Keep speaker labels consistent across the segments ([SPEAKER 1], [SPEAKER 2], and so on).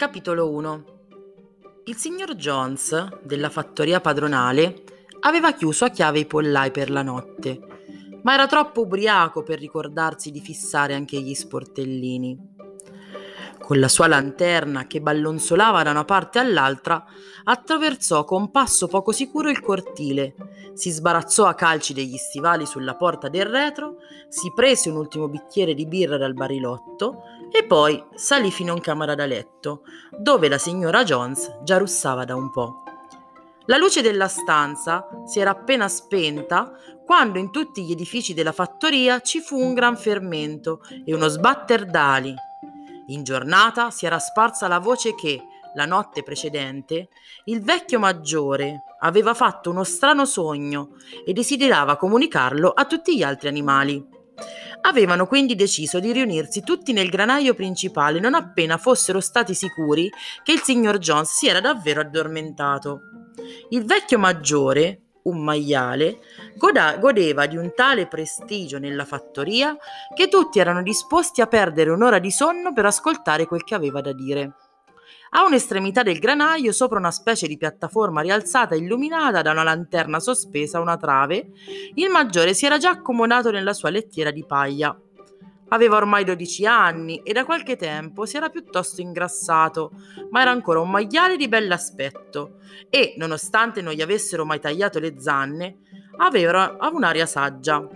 [SPEAKER 1] Capitolo 1 Il signor Jones, della fattoria padronale, aveva chiuso a chiave i pollai per la notte, ma era troppo ubriaco per ricordarsi di fissare anche gli sportellini. Con la sua lanterna, che ballonzolava da una parte all'altra, attraversò con passo poco sicuro il cortile, si sbarazzò a calci degli stivali sulla porta del retro, si prese un ultimo bicchiere di birra dal barilotto e poi salì fino in camera da letto, dove la signora Jones già russava da un po'. La luce della stanza si era appena spenta quando in tutti gli edifici della fattoria ci fu un gran fermento e uno sbatter d'ali. In giornata si era sparsa la voce che, la notte precedente, il vecchio maggiore aveva fatto uno strano sogno e desiderava comunicarlo a tutti gli altri animali. Avevano quindi deciso di riunirsi tutti nel granaio principale non appena fossero stati sicuri che il signor Jones si era davvero addormentato. Il vecchio maggiore, un maiale, goda- godeva di un tale prestigio nella fattoria che tutti erano disposti a perdere un'ora di sonno per ascoltare quel che aveva da dire. A un'estremità del granaio, sopra una specie di piattaforma rialzata illuminata da una lanterna sospesa a una trave, il maggiore si era già accomodato nella sua lettiera di paglia. Aveva ormai 12 anni e da qualche tempo si era piuttosto ingrassato, ma era ancora un maiale di bell'aspetto e, nonostante non gli avessero mai tagliato le zanne, aveva un'aria saggia.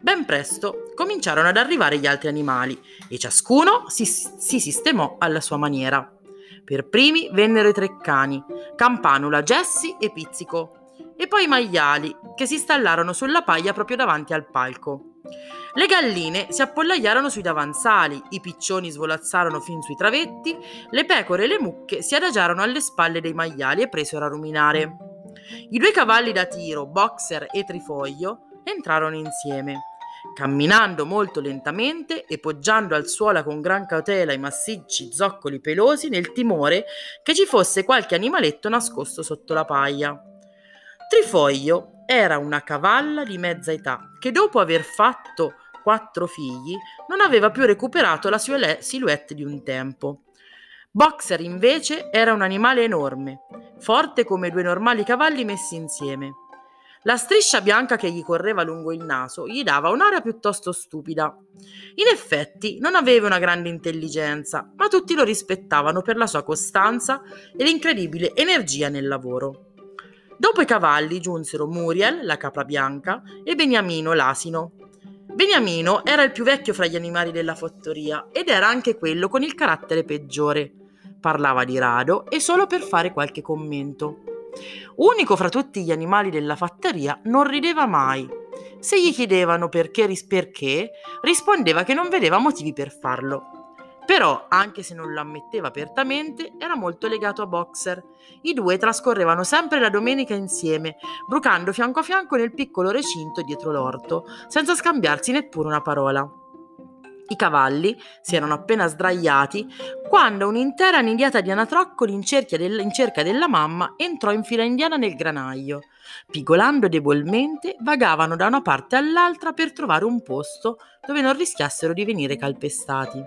[SPEAKER 1] Ben presto cominciarono ad arrivare gli altri animali e ciascuno si, si sistemò alla sua maniera. Per primi vennero i tre cani, Campanula, Jessie e Pizzico, e poi i maiali, che si installarono sulla paglia proprio davanti al palco. Le galline si appollaiarono sui davanzali, i piccioni svolazzarono fin sui travetti, le pecore e le mucche si adagiarono alle spalle dei maiali e presero a ruminare. I due cavalli da tiro, Boxer e Trifoglio, entrarono insieme camminando molto lentamente e poggiando al suolo con gran cautela i massicci zoccoli pelosi nel timore che ci fosse qualche animaletto nascosto sotto la paglia. Trifoglio era una cavalla di mezza età che dopo aver fatto quattro figli non aveva più recuperato la silhouette di un tempo. Boxer invece era un animale enorme, forte come due normali cavalli messi insieme. La striscia bianca che gli correva lungo il naso gli dava un'aria piuttosto stupida. In effetti non aveva una grande intelligenza, ma tutti lo rispettavano per la sua costanza e l'incredibile energia nel lavoro. Dopo i cavalli giunsero Muriel, la capra bianca, e Beniamino, l'asino. Beniamino era il più vecchio fra gli animali della fattoria ed era anche quello con il carattere peggiore. Parlava di rado e solo per fare qualche commento. Unico fra tutti gli animali della fattoria, non rideva mai. Se gli chiedevano perché, ris- perché, rispondeva che non vedeva motivi per farlo. Però, anche se non lo ammetteva apertamente, era molto legato a Boxer. I due trascorrevano sempre la domenica insieme, brucando fianco a fianco nel piccolo recinto dietro l'orto, senza scambiarsi neppure una parola. I cavalli si erano appena sdraiati quando un'intera nidiata di anatroccoli in, del, in cerca della mamma entrò in fila indiana nel granaio. Pigolando debolmente, vagavano da una parte all'altra per trovare un posto dove non rischiassero di venire calpestati.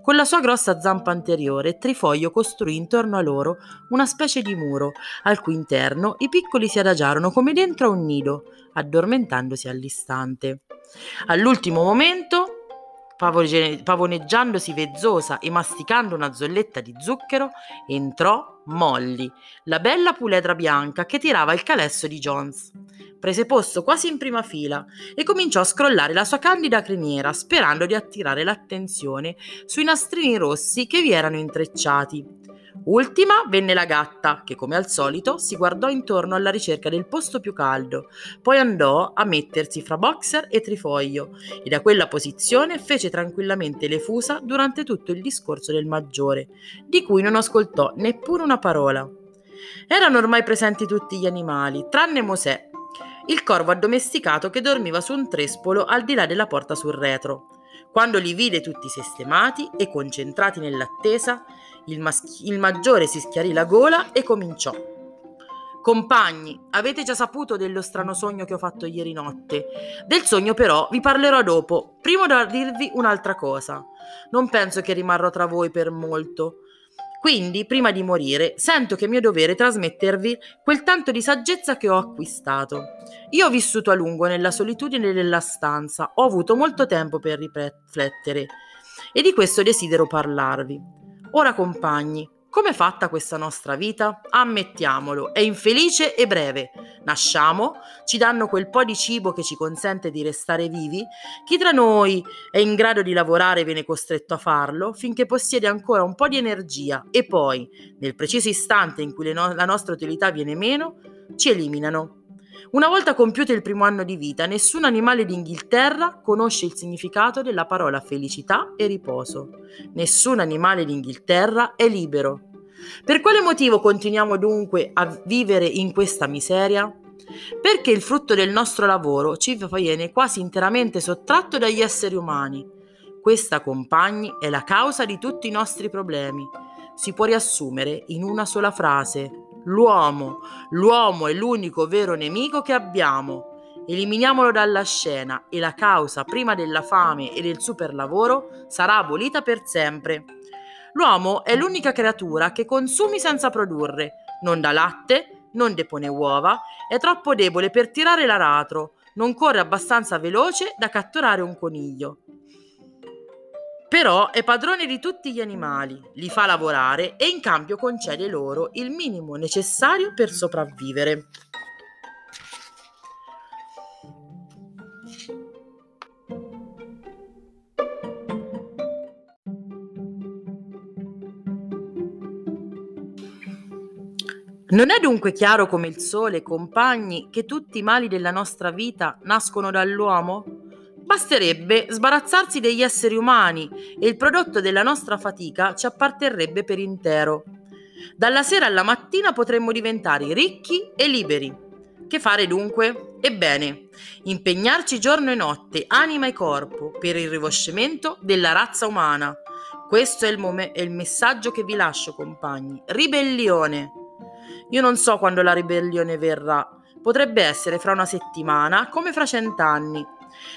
[SPEAKER 1] Con la sua grossa zampa anteriore, Trifoglio costruì intorno a loro una specie di muro, al cui interno i piccoli si adagiarono come dentro a un nido, addormentandosi all'istante. All'ultimo momento pavoneggiandosi vezzosa e masticando una zolletta di zucchero, entrò Molly, la bella puledra bianca che tirava il calesso di Jones. Prese posto quasi in prima fila e cominciò a scrollare la sua candida criniera, sperando di attirare l'attenzione sui nastrini rossi che vi erano intrecciati. Ultima venne la gatta, che come al solito si guardò intorno alla ricerca del posto più caldo, poi andò a mettersi fra boxer e trifoglio e da quella posizione fece tranquillamente le fusa durante tutto il discorso del maggiore, di cui non ascoltò neppure una parola. Erano ormai presenti tutti gli animali, tranne Mosè, il corvo addomesticato che dormiva su un trespolo al di là della porta sul retro. Quando li vide tutti sistemati e concentrati nell'attesa, il, maschi- il maggiore si schiarì la gola e cominciò. Compagni, avete già saputo dello strano sogno che ho fatto ieri notte. Del sogno però vi parlerò dopo. Prima da dirvi un'altra cosa. Non penso che rimarrò tra voi per molto. Quindi, prima di morire, sento che è mio dovere trasmettervi quel tanto di saggezza che ho acquistato. Io ho vissuto a lungo nella solitudine della stanza, ho avuto molto tempo per riflettere e di questo desidero parlarvi. Ora, compagni, Com'è fatta questa nostra vita? Ammettiamolo, è infelice e breve. Nasciamo, ci danno quel po' di cibo che ci consente di restare vivi. Chi tra noi è in grado di lavorare viene costretto a farlo finché possiede ancora un po' di energia e poi, nel preciso istante in cui no- la nostra utilità viene meno, ci eliminano. Una volta compiuto il primo anno di vita, nessun animale d'Inghilterra conosce il significato della parola felicità e riposo. Nessun animale d'Inghilterra è libero. Per quale motivo continuiamo dunque a vivere in questa miseria? Perché il frutto del nostro lavoro ci viene quasi interamente sottratto dagli esseri umani. Questa, compagni, è la causa di tutti i nostri problemi. Si può riassumere in una sola frase. L'uomo, l'uomo è l'unico vero nemico che abbiamo. Eliminiamolo dalla scena e la causa prima della fame e del superlavoro sarà abolita per sempre. L'uomo è l'unica creatura che consumi senza produrre, non dà latte, non depone uova, è troppo debole per tirare l'aratro, non corre abbastanza veloce da catturare un coniglio. Però è padrone di tutti gli animali, li fa lavorare e in cambio concede loro il minimo necessario per sopravvivere. Non è dunque chiaro come il sole, compagni, che tutti i mali della nostra vita nascono dall'uomo? Basterebbe sbarazzarsi degli esseri umani e il prodotto della nostra fatica ci apparterrebbe per intero. Dalla sera alla mattina potremmo diventare ricchi e liberi. Che fare dunque? Ebbene, impegnarci giorno e notte, anima e corpo, per il rivoscimento della razza umana. Questo è il, mom- è il messaggio che vi lascio, compagni. Ribellione. Io non so quando la ribellione verrà. Potrebbe essere fra una settimana, come fra cent'anni.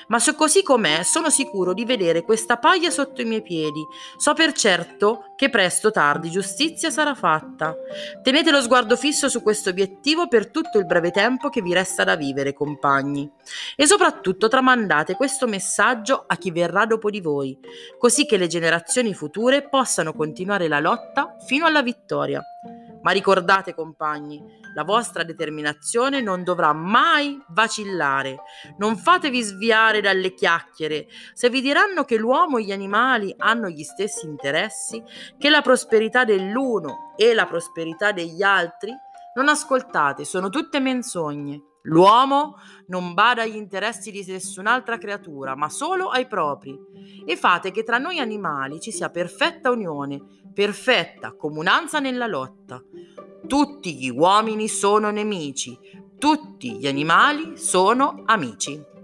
[SPEAKER 1] Ma se così com'è, sono sicuro di vedere questa paglia sotto i miei piedi. So per certo che presto o tardi giustizia sarà fatta. Tenete lo sguardo fisso su questo obiettivo per tutto il breve tempo che vi resta da vivere, compagni. E soprattutto tramandate questo messaggio a chi verrà dopo di voi, così che le generazioni future possano continuare la lotta fino alla vittoria. Ma ricordate, compagni, la vostra determinazione non dovrà mai vacillare. Non fatevi sviare dalle chiacchiere. Se vi diranno che l'uomo e gli animali hanno gli stessi interessi, che la prosperità dell'uno e la prosperità degli altri, non ascoltate, sono tutte menzogne. L'uomo non bada agli interessi di nessun'altra creatura, ma solo ai propri. E fate che tra noi animali ci sia perfetta unione, perfetta comunanza nella lotta. Tutti gli uomini sono nemici, tutti gli animali sono amici.